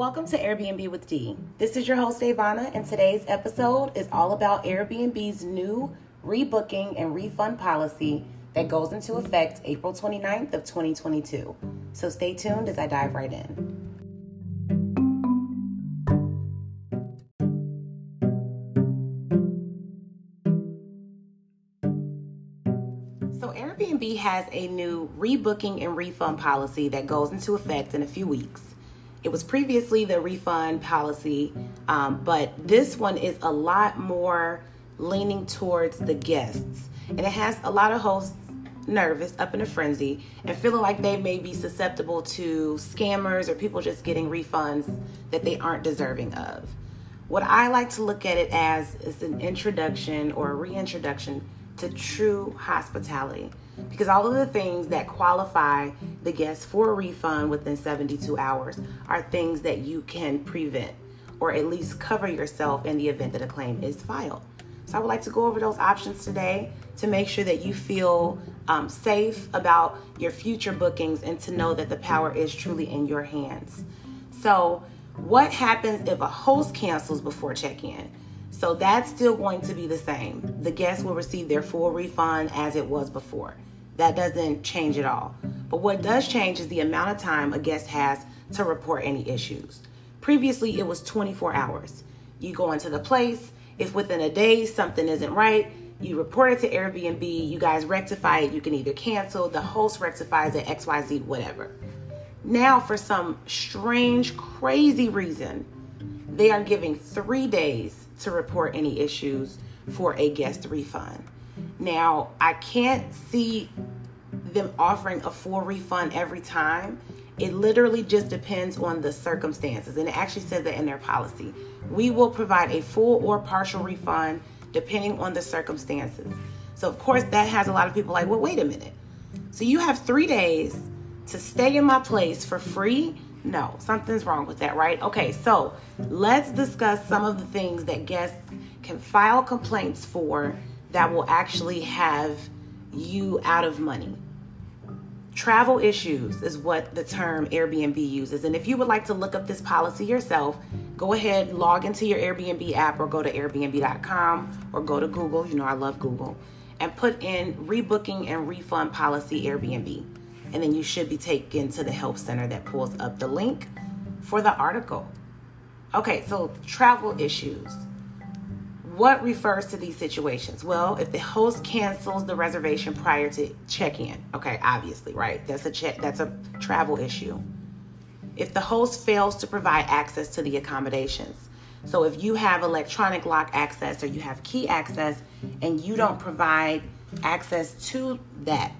Welcome to Airbnb with D. This is your host, Ivana, and today's episode is all about Airbnb's new rebooking and refund policy that goes into effect April 29th of 2022. So stay tuned as I dive right in. So Airbnb has a new rebooking and refund policy that goes into effect in a few weeks. It was previously the refund policy, um, but this one is a lot more leaning towards the guests. And it has a lot of hosts nervous, up in a frenzy, and feeling like they may be susceptible to scammers or people just getting refunds that they aren't deserving of. What I like to look at it as is an introduction or a reintroduction to true hospitality because all of the things that qualify the guest for a refund within 72 hours are things that you can prevent or at least cover yourself in the event that a claim is filed. So I would like to go over those options today to make sure that you feel um, safe about your future bookings and to know that the power is truly in your hands. So, what happens if a host cancels before check in? So, that's still going to be the same. The guest will receive their full refund as it was before. That doesn't change at all. But what does change is the amount of time a guest has to report any issues. Previously, it was 24 hours. You go into the place, if within a day something isn't right, you report it to Airbnb, you guys rectify it, you can either cancel, the host rectifies it, XYZ, whatever. Now, for some strange, crazy reason, they are giving three days to report any issues for a guest refund. Now, I can't see them offering a full refund every time. It literally just depends on the circumstances. And it actually says that in their policy. We will provide a full or partial refund depending on the circumstances. So, of course, that has a lot of people like, well, wait a minute. So, you have three days to stay in my place for free? No, something's wrong with that, right? Okay, so let's discuss some of the things that guests can file complaints for that will actually have you out of money. Travel issues is what the term Airbnb uses. And if you would like to look up this policy yourself, go ahead, log into your Airbnb app or go to airbnb.com or go to Google. You know, I love Google. And put in rebooking and refund policy Airbnb. And then you should be taken to the help center that pulls up the link for the article. Okay, so travel issues. What refers to these situations? Well, if the host cancels the reservation prior to check-in, okay, obviously, right? That's a check that's a travel issue. If the host fails to provide access to the accommodations. So if you have electronic lock access or you have key access and you don't provide access to that,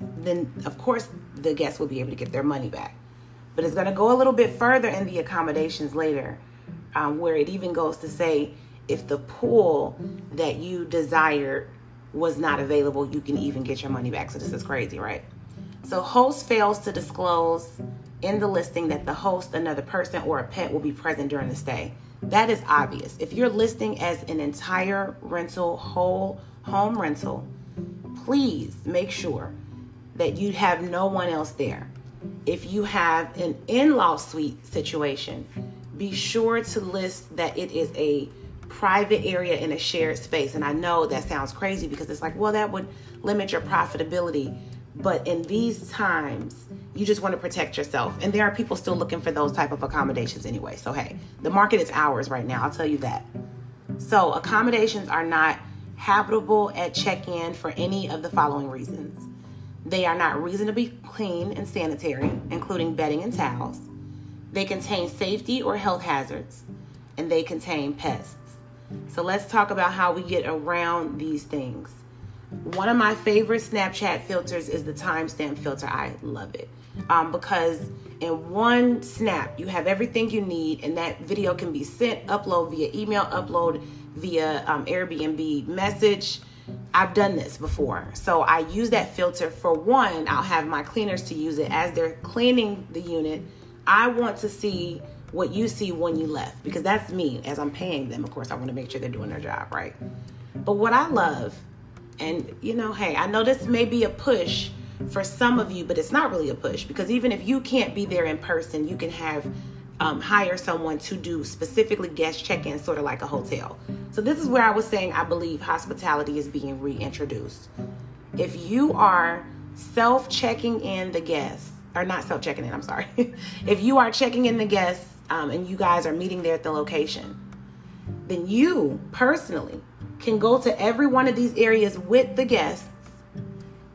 then of course the guests will be able to get their money back. But it's going to go a little bit further in the accommodations later, um, where it even goes to say if the pool that you desired was not available, you can even get your money back. So this is crazy, right? So host fails to disclose in the listing that the host, another person, or a pet will be present during the stay. That is obvious. If you're listing as an entire rental, whole home rental, please make sure that you have no one else there. If you have an in law suite situation, be sure to list that it is a private area in a shared space. And I know that sounds crazy because it's like, well, that would limit your profitability. But in these times, you just want to protect yourself. And there are people still looking for those type of accommodations anyway. So hey, the market is ours right now. I'll tell you that. So accommodations are not habitable at check-in for any of the following reasons. They are not reasonably clean and sanitary, including bedding and towels. They contain safety or health hazards, and they contain pests. So let's talk about how we get around these things. One of my favorite Snapchat filters is the timestamp filter. I love it um, because in one snap, you have everything you need, and that video can be sent, upload via email, upload via um, Airbnb message. I've done this before. So I use that filter for one, I'll have my cleaners to use it as they're cleaning the unit. I want to see what you see when you left because that's me as I'm paying them. Of course, I want to make sure they're doing their job right. But what I love, and you know, hey, I know this may be a push for some of you, but it's not really a push because even if you can't be there in person, you can have um, hire someone to do specifically guest check-in, sort of like a hotel. So this is where I was saying I believe hospitality is being reintroduced. If you are self-checking in the guests, or not self-checking in, I'm sorry. if you are checking in the guests um, and you guys are meeting there at the location, then you personally can go to every one of these areas with the guests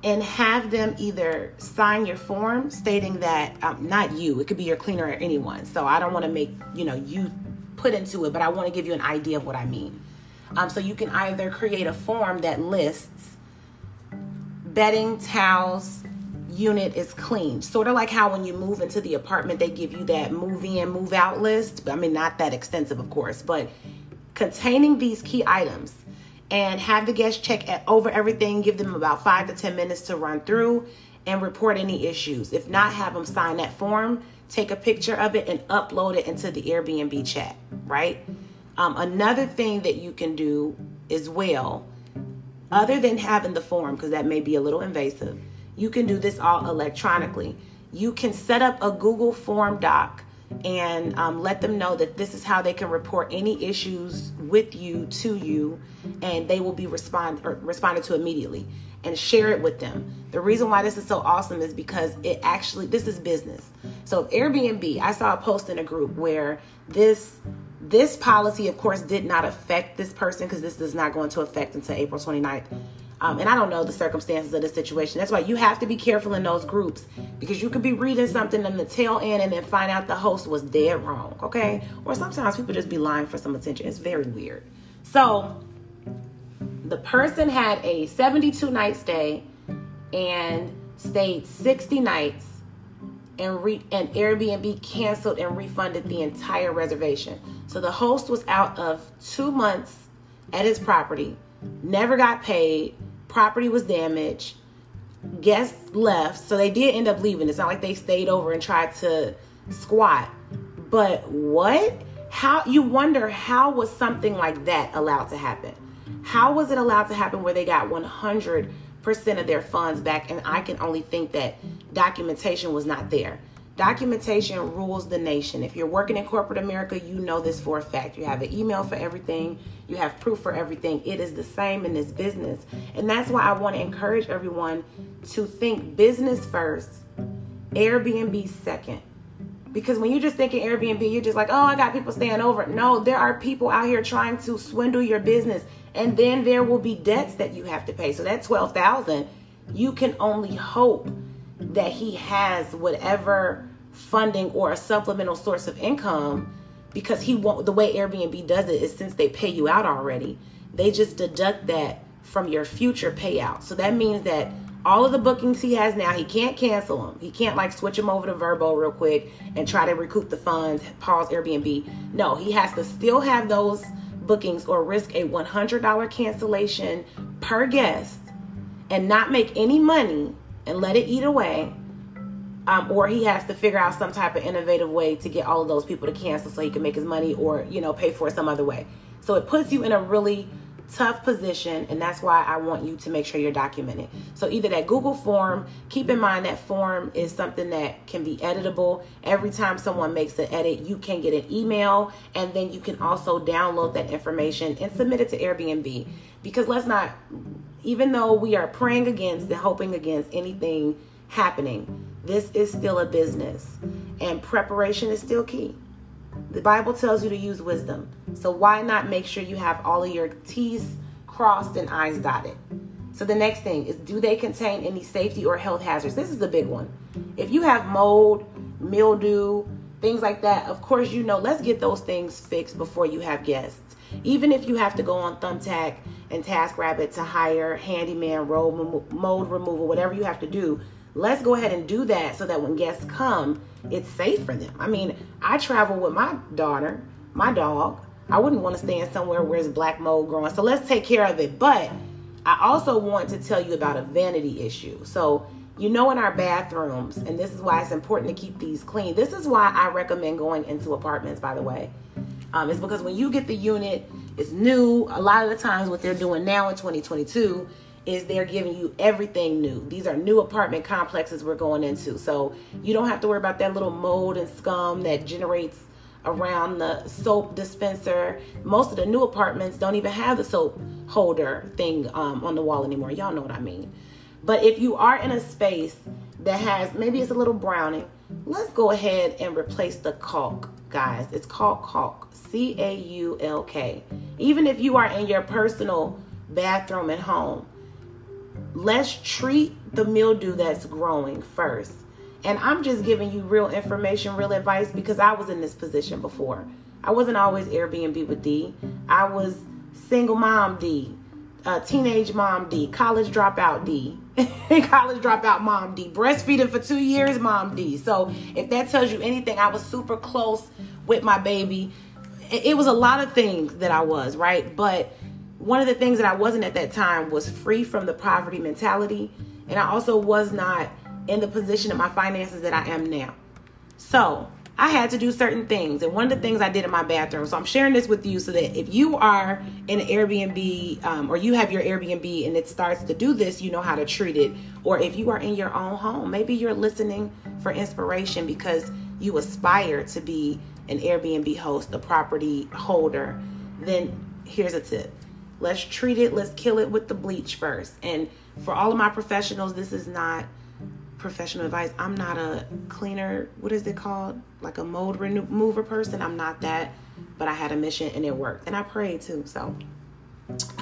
and have them either sign your form stating that um, not you it could be your cleaner or anyone. So i don't want to make you know you put into it but i want to give you an idea of what i mean. Um, so you can either create a form that lists bedding towels unit is clean. Sort of like how when you move into the apartment they give you that move in move out list. I mean not that extensive of course but containing these key items and have the guests check over everything, give them about five to 10 minutes to run through and report any issues. If not, have them sign that form, take a picture of it, and upload it into the Airbnb chat, right? Um, another thing that you can do as well, other than having the form, because that may be a little invasive, you can do this all electronically. You can set up a Google Form doc and um, let them know that this is how they can report any issues with you to you and they will be respond or responded to immediately and share it with them. The reason why this is so awesome is because it actually this is business. So airbnb i saw a post in a group where this this policy of course did not affect this person because this does not go into effect until april 29th um, and I don't know the circumstances of the situation. That's why you have to be careful in those groups because you could be reading something in the tail end and then find out the host was dead wrong, okay? Or sometimes people just be lying for some attention. It's very weird. So the person had a 72 night stay and stayed 60 nights and re- and Airbnb canceled and refunded the entire reservation. So the host was out of 2 months at his property, never got paid, property was damaged, guests left, so they did end up leaving. It's not like they stayed over and tried to squat. But what? How you wonder how was something like that allowed to happen? How was it allowed to happen where they got 100% of their funds back and I can only think that documentation was not there? Documentation rules the nation. If you're working in corporate America, you know this for a fact. You have an email for everything, you have proof for everything. It is the same in this business. And that's why I want to encourage everyone to think business first, Airbnb second. Because when you're just thinking Airbnb, you're just like, oh, I got people staying over. No, there are people out here trying to swindle your business. And then there will be debts that you have to pay. So that 12,000, you can only hope that he has whatever funding or a supplemental source of income because he won't the way Airbnb does it is since they pay you out already, they just deduct that from your future payout. So that means that all of the bookings he has now, he can't cancel them. He can't like switch them over to Vrbo real quick and try to recoup the funds, pause Airbnb. No, he has to still have those bookings or risk a $100 cancellation per guest and not make any money and let it eat away. Um, or he has to figure out some type of innovative way to get all of those people to cancel so he can make his money or you know pay for it some other way so it puts you in a really tough position and that's why i want you to make sure you're documented. So either that google form keep in mind that form is something that can be editable. Every time someone makes an edit you can get an email and then you can also download that information and submit it to airbnb. Because let's not even though we are praying against and hoping against anything happening, this is still a business and preparation is still key. The Bible tells you to use wisdom. So why not make sure you have all of your T's crossed and I's dotted? So the next thing is do they contain any safety or health hazards? This is the big one. If you have mold, mildew, things like that, of course you know, let's get those things fixed before you have guests. Even if you have to go on Thumbtack and TaskRabbit to hire handyman, mold removal, whatever you have to do, let's go ahead and do that so that when guests come, it's safe for them. I mean, I travel with my daughter, my dog. I wouldn't want to stay in somewhere where there's black mold growing. So let's take care of it. But I also want to tell you about a vanity issue. So, you know, in our bathrooms, and this is why it's important to keep these clean. This is why I recommend going into apartments, by the way. Um, it's because when you get the unit, it's new. A lot of the times, what they're doing now in 2022 is they're giving you everything new. These are new apartment complexes we're going into. So you don't have to worry about that little mold and scum that generates around the soap dispenser. Most of the new apartments don't even have the soap holder thing um, on the wall anymore. Y'all know what I mean. But if you are in a space that has maybe it's a little browning, let's go ahead and replace the caulk, guys. It's called caulk, C A U L K. Even if you are in your personal bathroom at home, let's treat the mildew that's growing first. And I'm just giving you real information, real advice because I was in this position before. I wasn't always Airbnb with D. I was single mom D, uh, teenage mom D, college dropout D, college dropout mom D, breastfeeding for two years mom D. So if that tells you anything, I was super close with my baby. It, it was a lot of things that I was, right? But one of the things that I wasn't at that time was free from the poverty mentality. And I also was not in the position of my finances that I am now. So I had to do certain things. And one of the things I did in my bathroom, so I'm sharing this with you so that if you are in an Airbnb um, or you have your Airbnb and it starts to do this, you know how to treat it. Or if you are in your own home, maybe you're listening for inspiration because you aspire to be an Airbnb host, a property holder, then here's a tip Let's treat it, let's kill it with the bleach first. And for all of my professionals, this is not professional advice. I'm not a cleaner, what is it called? Like a mold remover person. I'm not that, but I had a mission and it worked. And I prayed too. So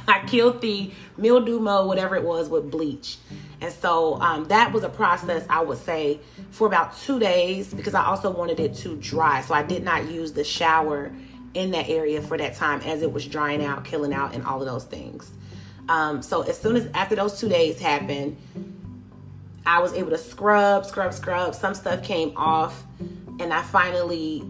I killed the mildew mold, whatever it was, with bleach. And so um, that was a process, I would say, for about two days because I also wanted it to dry. So I did not use the shower in that area for that time as it was drying out, killing out, and all of those things. Um, so as soon as after those two days happened, I was able to scrub, scrub, scrub. Some stuff came off, and I finally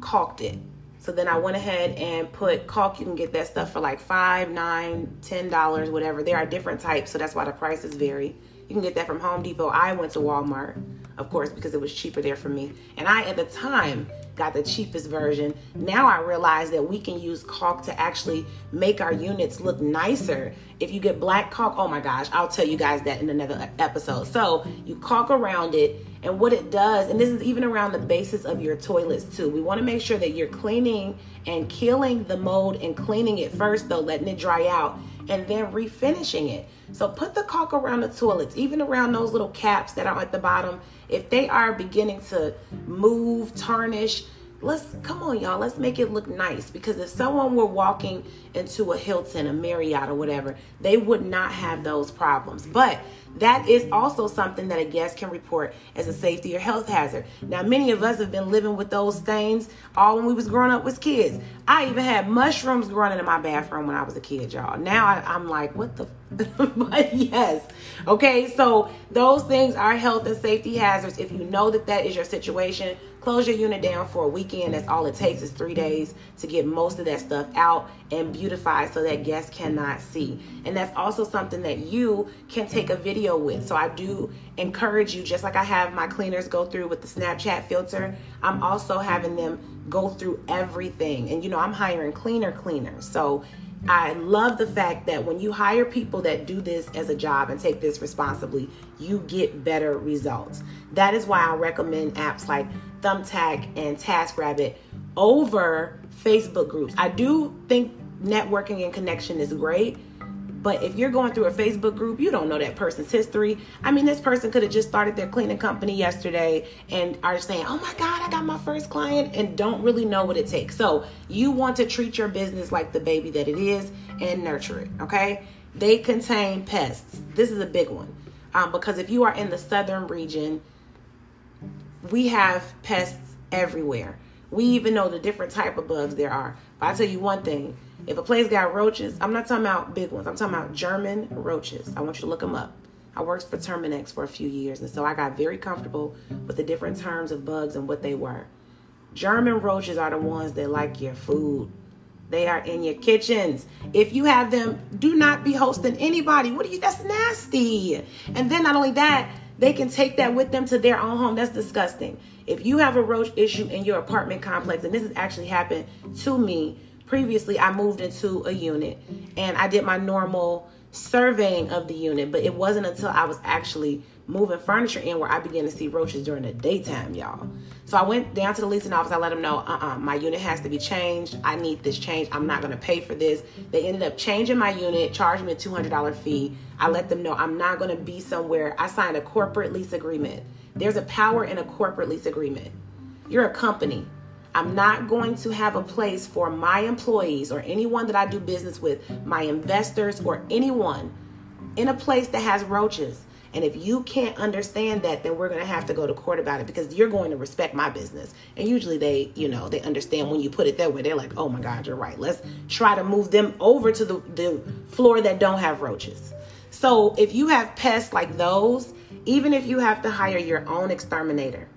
caulked it. So then I went ahead and put caulk. You can get that stuff for like five, nine, ten dollars, whatever. There are different types, so that's why the prices vary. You can get that from Home Depot. I went to Walmart, of course, because it was cheaper there for me. And I, at the time, got the cheapest version. Now I realize that we can use caulk to actually make our units look nicer. If you get black caulk, oh my gosh, I'll tell you guys that in another episode. So you caulk around it, and what it does, and this is even around the basis of your toilets too. We want to make sure that you're cleaning and killing the mold and cleaning it first, though, letting it dry out and then refinishing it. So put the caulk around the toilets, even around those little caps that are at the bottom. If they are beginning to move, tarnish, let's come on y'all. Let's make it look nice. Because if someone were walking into a hilton a marriott or whatever they would not have those problems. But that is also something that a guest can report as a safety or health hazard. Now many of us have been living with those stains all when we was growing up as kids. I even had mushrooms growing in my bathroom when i was a kid y'all. Now I, i'm like what the but yes okay so those things are health and safety hazards if you know that that is your situation close your unit down for a weekend. That's all it takes is three days to get most of that stuff out and beautify so that guests cannot see. And that's also something that you can take a video with. So I do encourage you, just like I have my cleaners go through with the Snapchat filter, I'm also having them go through everything. And you know, I'm hiring cleaner cleaners. So I love the fact that when you hire people that do this as a job and take this responsibly, you get better results. That is why I recommend apps like Thumbtack and TaskRabbit over Facebook groups. I do think networking and connection is great, but if you're going through a Facebook group, you don't know that person's history. I mean, this person could have just started their cleaning company yesterday and are saying, oh my God, I got my first client, and don't really know what it takes. So you want to treat your business like the baby that it is and nurture it, okay? They contain pests. This is a big one. Um, because if you are in the southern region, we have pests everywhere. We even know the different type of bugs there are. But I tell you one thing: if a place got roaches, I'm not talking about big ones. I'm talking about German roaches. I want you to look them up. I worked for Terminix for a few years, and so I got very comfortable with the different terms of bugs and what they were. German roaches are the ones that like your food. They are in your kitchens. If you have them, do not be hosting anybody. What are you? That's nasty. And then not only that, they can take that with them to their own home. That's disgusting. If you have a roach issue in your apartment complex, and this has actually happened to me previously, I moved into a unit and I did my normal surveying of the unit, but it wasn't until I was actually moving furniture in where I began to see roaches during the daytime, y'all. So I went down to the leasing office. I let them know, uh-uh, my unit has to be changed. I need this change. I'm not going to pay for this. They ended up changing my unit, charging me a $200 fee. I let them know I'm not going to be somewhere. I signed a corporate lease agreement. There's a power in a corporate lease agreement. You're a company. I'm not going to have a place for my employees or anyone that I do business with, my investors or anyone in a place that has roaches. And if you can't understand that, then we're going to have to go to court about it because you're going to respect my business. And usually they, you know, they understand when you put it that way. They're like, oh my God, you're right. Let's try to move them over to the, the floor that don't have roaches. So if you have pests like those, even if you have to hire your own exterminator,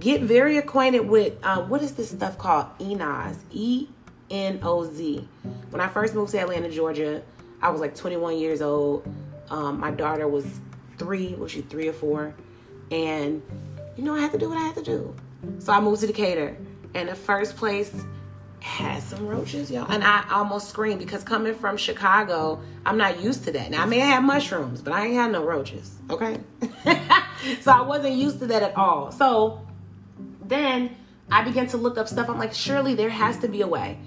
get very acquainted with um, what is this stuff called ENOZ, E N O Z. When I first moved to Atlanta, Georgia, I was like 21 years old. Um, my daughter was three, was she three or four? And you know, I had to do what I had to do. So I moved to Decatur, and the first place had some roaches, y'all. And I almost screamed because coming from Chicago, I'm not used to that. Now I may have mushrooms, but I ain't had no roaches. Okay. so I wasn't used to that at all. So then I began to look up stuff. I'm like, surely there has to be a way.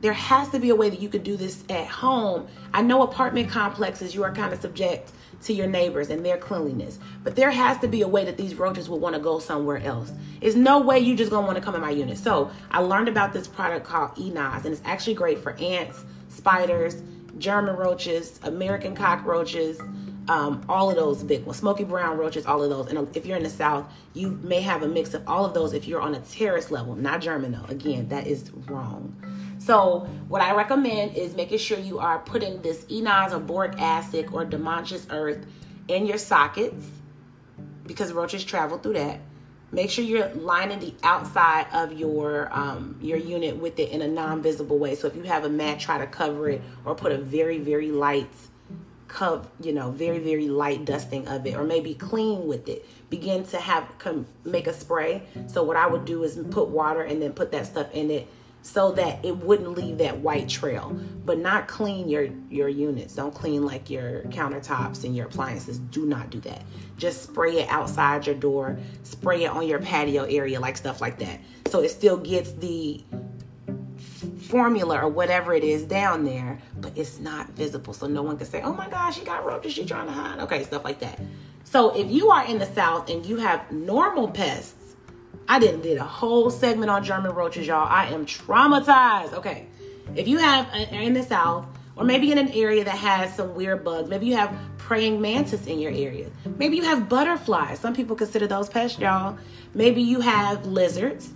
There has to be a way that you could do this at home. I know apartment complexes, you are kind of subject to your neighbors and their cleanliness. But there has to be a way that these roaches will want to go somewhere else. It's no way you're just gonna want to come in my unit. So I learned about this product called Enoz, and it's actually great for ants, spiders, German roaches, American cockroaches, um, all of those big ones, smoky brown roaches, all of those. And if you're in the South, you may have a mix of all of those if you're on a terrace level, not German though. Again, that is wrong. So what I recommend is making sure you are putting this ENOZ or boric acid or diatomaceous earth in your sockets because roaches travel through that. Make sure you're lining the outside of your um, your unit with it in a non-visible way. So if you have a mat, try to cover it or put a very very light cover, you know, very very light dusting of it, or maybe clean with it. Begin to have come make a spray. So what I would do is put water and then put that stuff in it so that it wouldn't leave that white trail. But not clean your your units. Don't clean like your countertops and your appliances. Do not do that. Just spray it outside your door. Spray it on your patio area like stuff like that. So it still gets the formula or whatever it is down there but it's not visible. So no one can say oh my gosh she got roaches she trying to hide. Okay stuff like that. So if you are in the south and you have normal pests I didn't did a whole segment on German roaches, y'all. I am traumatized. Okay. If you have in the South, or maybe in an area that has some weird bugs, maybe you have praying mantis in your area. Maybe you have butterflies. Some people consider those pests, y'all. Maybe you have lizards.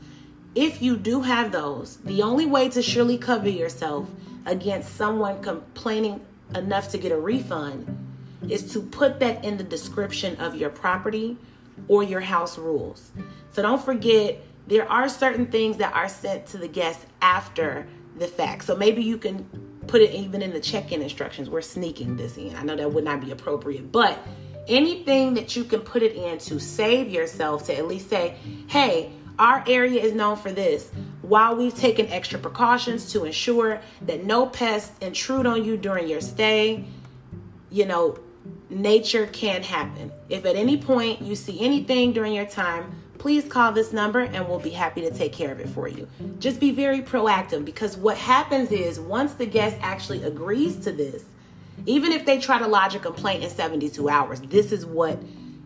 If you do have those, the only way to surely cover yourself against someone complaining enough to get a refund is to put that in the description of your property or your house rules. So don't forget, there are certain things that are sent to the guests after the fact. So maybe you can put it even in the check in instructions. We're sneaking this in. I know that would not be appropriate, but anything that you can put it in to save yourself to at least say, hey, our area is known for this. While we've taken extra precautions to ensure that no pests intrude on you during your stay, you know, nature can happen. If at any point you see anything during your time, please call this number and we'll be happy to take care of it for you. Just be very proactive because what happens is once the guest actually agrees to this, even if they try to lodge a complaint in 72 hours, this is what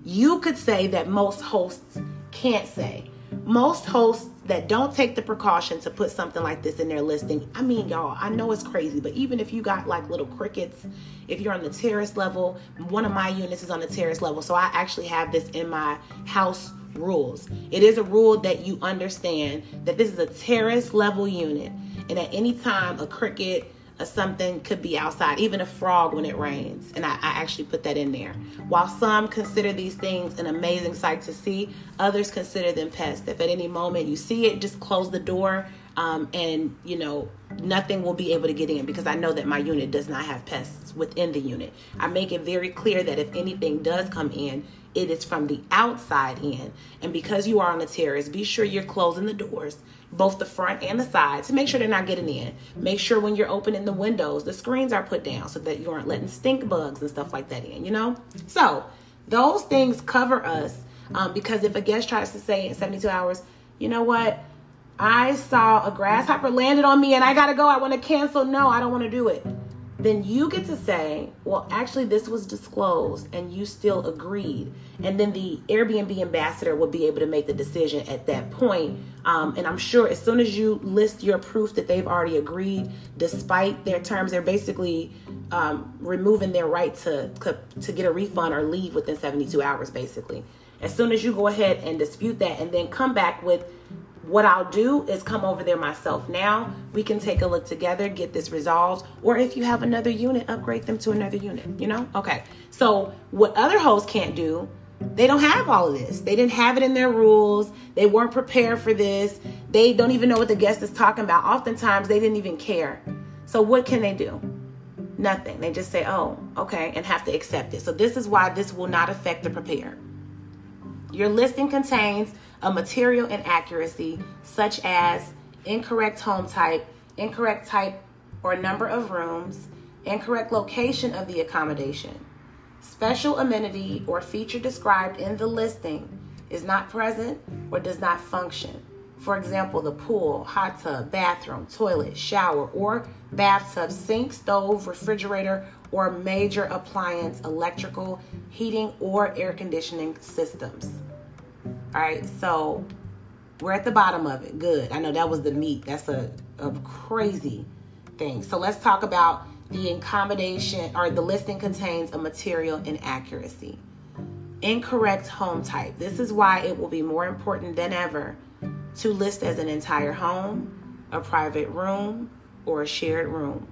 you could say that most hosts can't say. Most hosts that don't take the precaution to put something like this in their listing, I mean, y'all, I know it's crazy, but even if you got like little crickets, if you're on the terrace level, one of my units is on the terrace level, so I actually have this in my house rules. It is a rule that you understand that this is a terrace level unit, and at any time, a cricket or something could be outside, even a frog when it rains. And I, I, actually put that in there. While some consider these things an amazing sight to see, others consider them pests. If at any moment you see it, just close the door um, and you know nothing will be able to get in because I know that my unit does not have pests within the unit. I make it very clear that if anything does come in, it is from the outside in. And because you are on the terrace, be sure you're closing the doors, both the front and the side, to make sure they're not getting in. Make sure when you're opening the windows, the screens are put down so that you aren't letting stink bugs and stuff like that in, you know? So, Those things cover us um, because if a guest tries to say in 72 hours, you know what? I saw a grasshopper landed on me and I gotta go. I want to cancel. No, I don't want to do it then you get to say, well, actually, this was disclosed and you still agreed. And then the Airbnb ambassador will be able to make the decision at that point. Um, and I'm sure as soon as you list your proof that they've already agreed, despite their terms, they're basically um, removing their right to, to get a refund or leave within 72 hours, basically. As soon as you go ahead and dispute that and then come back with what I'll do is come over there myself now. We can take a look together, get this resolved. Or if you have another unit, upgrade them to another unit, you know? Okay. So, what other hosts can't do, they don't have all of this. They didn't have it in their rules. They weren't prepared for this. They don't even know what the guest is talking about. Oftentimes, they didn't even care. So, what can they do? Nothing. They just say, oh, okay, and have to accept it. So, this is why this will not affect the prepared. Your listing contains a material inaccuracy such as incorrect home type, incorrect type or number of rooms, incorrect location of the accommodation, special amenity or feature described in the listing is not present or does not function. For example, the pool, hot tub, bathroom, toilet, shower, or bathtub, sink, stove, refrigerator, or major appliance, electrical, heating, or air conditioning systems. All right, so we're at the bottom of it. Good. I know that was the meat. That's a, a crazy thing. So let's talk about the accommodation or the listing contains a material inaccuracy. Incorrect home type. This is why it will be more important than ever to list as an entire home, a private room, or a shared room.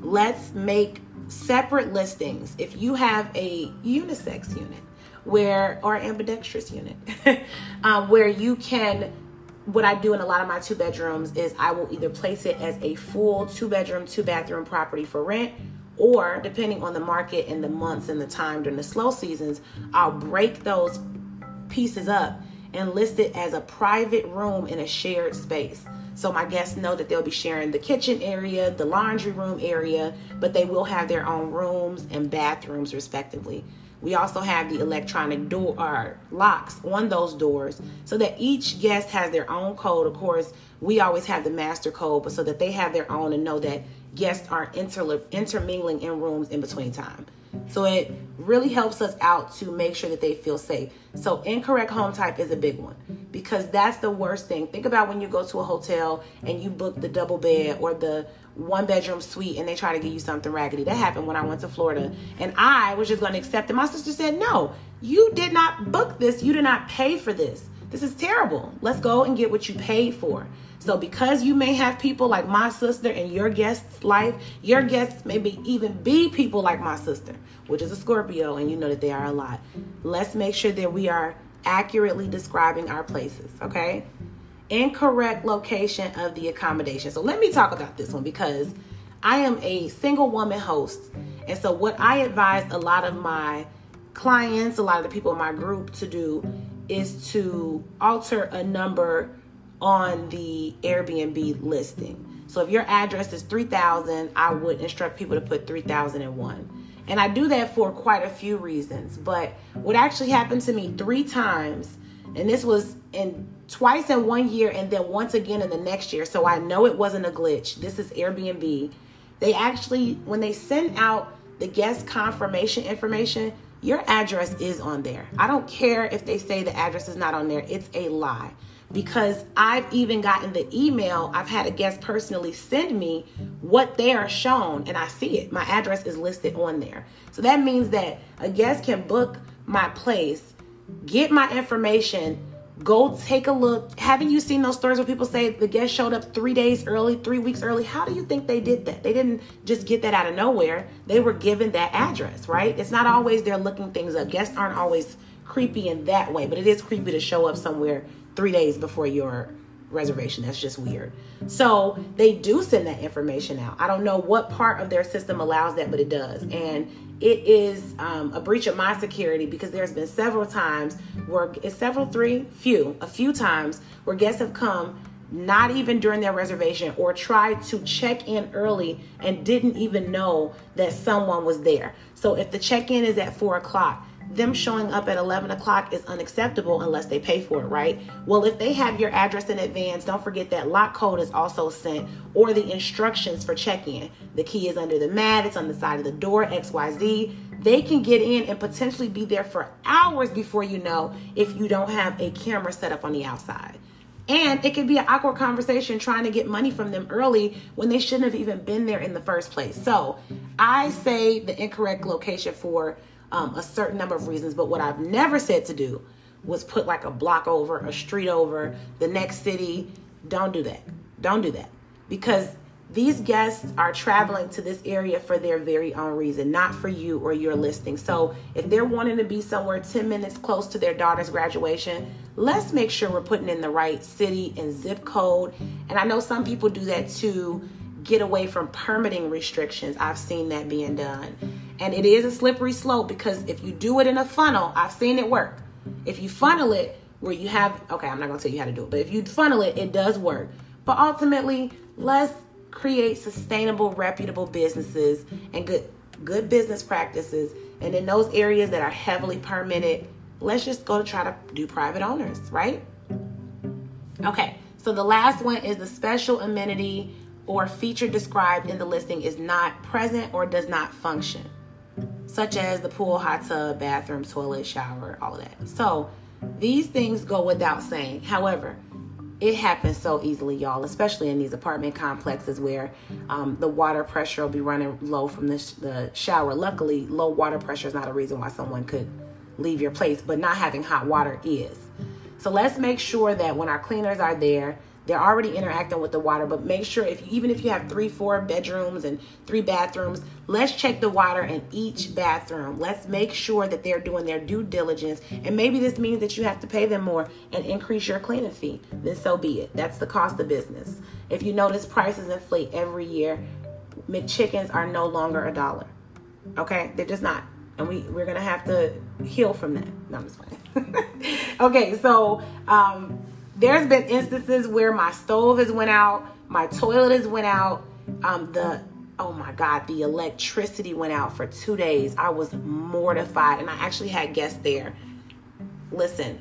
Let's make separate listings. If you have a unisex unit, where or ambidextrous unit um, where you can what I do in a lot of my two bedrooms is I will either place it as a full two bedroom, two bathroom property for rent, or depending on the market and the months and the time during the slow seasons, I'll break those pieces up and list it as a private room in a shared space. So my guests know that they'll be sharing the kitchen area, the laundry room area, but they will have their own rooms and bathrooms respectively. We also have the electronic door or locks on those doors so that each guest has their own code. Of course, we always have the master code, but so that they have their own and know that guests aren't inter- intermingling in rooms in between time. So it really helps us out to make sure that they feel safe. So incorrect home type is a big one because that's the worst thing. Think about when you go to a hotel and you book the double bed or the one bedroom suite and they try to give you something raggedy. That happened when I went to Florida. And I was just going to accept it. My sister said, No, you did not book this. You did not pay for this. This is terrible. Let's go and get what you paid for. So, because you may have people like my sister in your guest's life, your guests maybe even be people like my sister, which is a Scorpio, and you know that they are a lot. Let's make sure that we are accurately describing our places, okay? Incorrect location of the accommodation. So let me talk about this one because I am a single woman host. And so what I advise a lot of my clients, a lot of the people in my group to do is to alter a number on the Airbnb listing. So if your address is 3000, I would instruct people to put 3001. And I do that for quite a few reasons. But what actually happened to me three times, and this was in twice in one year and then once again in the next year. So I know it wasn't a glitch. This is Airbnb. They actually, when they send out the guest confirmation information, your address is on there. I don't care if they say the address is not on there, it's a lie. Because I've even gotten the email, I've had a guest personally send me what they are shown, and I see it. My address is listed on there. So that means that a guest can book my place, get my information, Go take a look. Haven't you seen those stories where people say the guest showed up three days early, three weeks early? How do you think they did that? They didn't just get that out of nowhere. They were given that address, right? It's not always they're looking things up. Guests aren't always creepy in that way, but it is creepy to show up somewhere three days before your reservation. That's just weird. So they do send that information out. I don't know what part of their system allows that, but it does. And it is um, a breach of my security because there's been several times where it's several three few a few times where guests have come not even during their reservation, or tried to check in early and didn't even know that someone was there. So if the check in is at four o'clock, them showing up at 11 o'clock is unacceptable unless they pay for it, right? Well, if they have your address in advance, don't forget that lock code is also sent or the instructions for check in. The key is under the mat, it's on the side of the door, XYZ. They can get in and potentially be there for hours before you know if you don't have a camera set up on the outside. And it could be an awkward conversation trying to get money from them early when they shouldn't have even been there in the first place. So I say the incorrect location for um, a certain number of reasons. But what I've never said to do was put like a block over, a street over, the next city. Don't do that. Don't do that. Because these guests are traveling to this area for their very own reason, not for you or your listing. So if they're wanting to be somewhere 10 minutes close to their daughter's graduation, let's make sure we're putting in the right city and zip code. And I know some people do that to get away from permitting restrictions. I've seen that being done. And it is a slippery slope because if you do it in a funnel, I've seen it work. If you funnel it where you have, okay, I'm not going to tell you how to do it, but if you funnel it, it does work. But ultimately, let's create sustainable, reputable businesses and good good business practices. And in those areas that are heavily permitted, let's just go to try to do private owners, right? Okay, so the last one is the special amenity or feature described in the listing is not present or does not function such as the pool, hot tub, bathroom, toilet, shower, all of that. So these things go without saying. However, it happens so easily, y'all, especially in these apartment complexes where um, the water pressure will be running low from the, sh- the shower. Luckily, low water pressure is not a reason why someone could leave your place, but not having hot water is. So let's make sure that when our cleaners are there, they're already interacting with the water but make sure if even if you have three four bedrooms and three bathrooms let's check the water in each bathroom. Let's make sure that they're doing their due diligence and maybe this means that you have to pay them more and increase your cleaning fee. Then so be it. That's the cost of business. If you notice prices inflate every year. Mcchickens are no longer a dollar. Okay? They're just not. And we we're gonna have to heal from that. No i'm just okay so um there's been instances where my stove has went out, my toilet has went out, um, the oh my god, the electricity went out for two days. I was mortified, and I actually had guests there. Listen,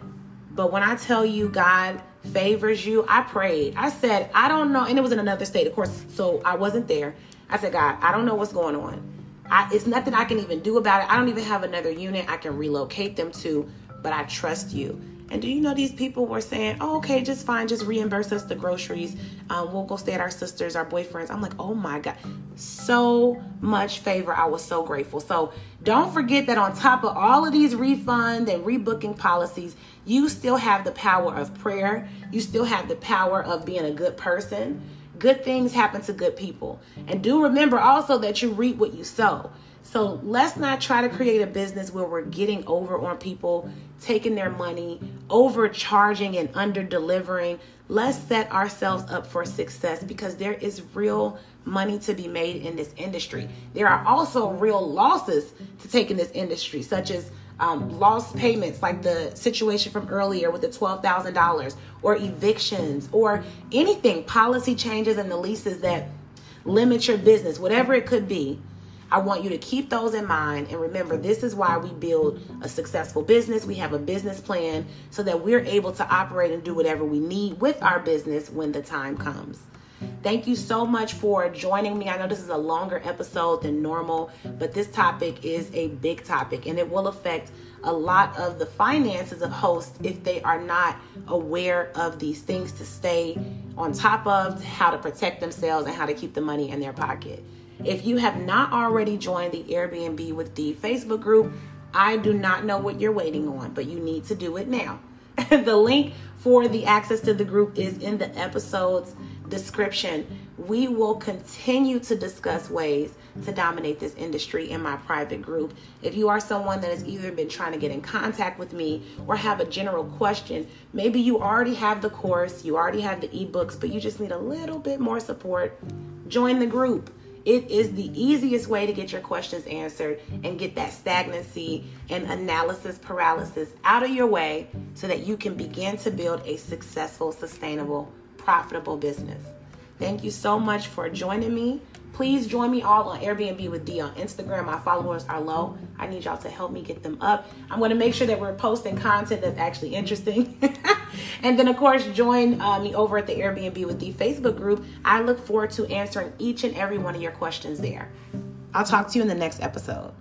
but when I tell you God favors you, I prayed. I said, I don't know, and it was in another state, of course, so I wasn't there. I said, God, I don't know what's going on. I, it's nothing I can even do about it. I don't even have another unit I can relocate them to, but I trust you. And do you know these people were saying, oh, okay, just fine, just reimburse us the groceries. Um, we'll go stay at our sisters, our boyfriends. I'm like, oh my God, so much favor. I was so grateful. So don't forget that on top of all of these refund and rebooking policies, you still have the power of prayer. You still have the power of being a good person. Good things happen to good people. And do remember also that you reap what you sow. So let's not try to create a business where we're getting over on people, taking their money, overcharging and under delivering. Let's set ourselves up for success because there is real money to be made in this industry. There are also real losses to take in this industry, such as um, lost payments, like the situation from earlier with the $12,000, or evictions, or anything, policy changes in the leases that limit your business, whatever it could be I want you to keep those in mind and remember this is why we build a successful business. We have a business plan so that we're able to operate and do whatever we need with our business when the time comes. Thank you so much for joining me. I know this is a longer episode than normal, but this topic is a big topic and it will affect a lot of the finances of hosts if they are not aware of these things to stay on top of, how to protect themselves, and how to keep the money in their pocket. If you have not already joined the Airbnb with D Facebook group, I do not know what you're waiting on, but you need to do it now. the link for the access to the group is in the episode's description. We will continue to discuss ways to dominate this industry in my private group. If you are someone that has either been trying to get in contact with me or have a general question, maybe you already have the course, you already have the ebooks, but you just need a little bit more support, join the group. It is the easiest way to get your questions answered and get that stagnancy and analysis paralysis out of your way so that you can begin to build a successful, sustainable profitable business. Thank you so much for joining me. Please join me all on Airbnb with D on Instagram. My followers are low. I need y'all to help me get them up. I'm going to make sure that we're posting content that's actually interesting. and then, of course, join uh, me over at the Airbnb with D Facebook group. I look forward to answering each and every one of your questions there. I'll talk to you in the next episode.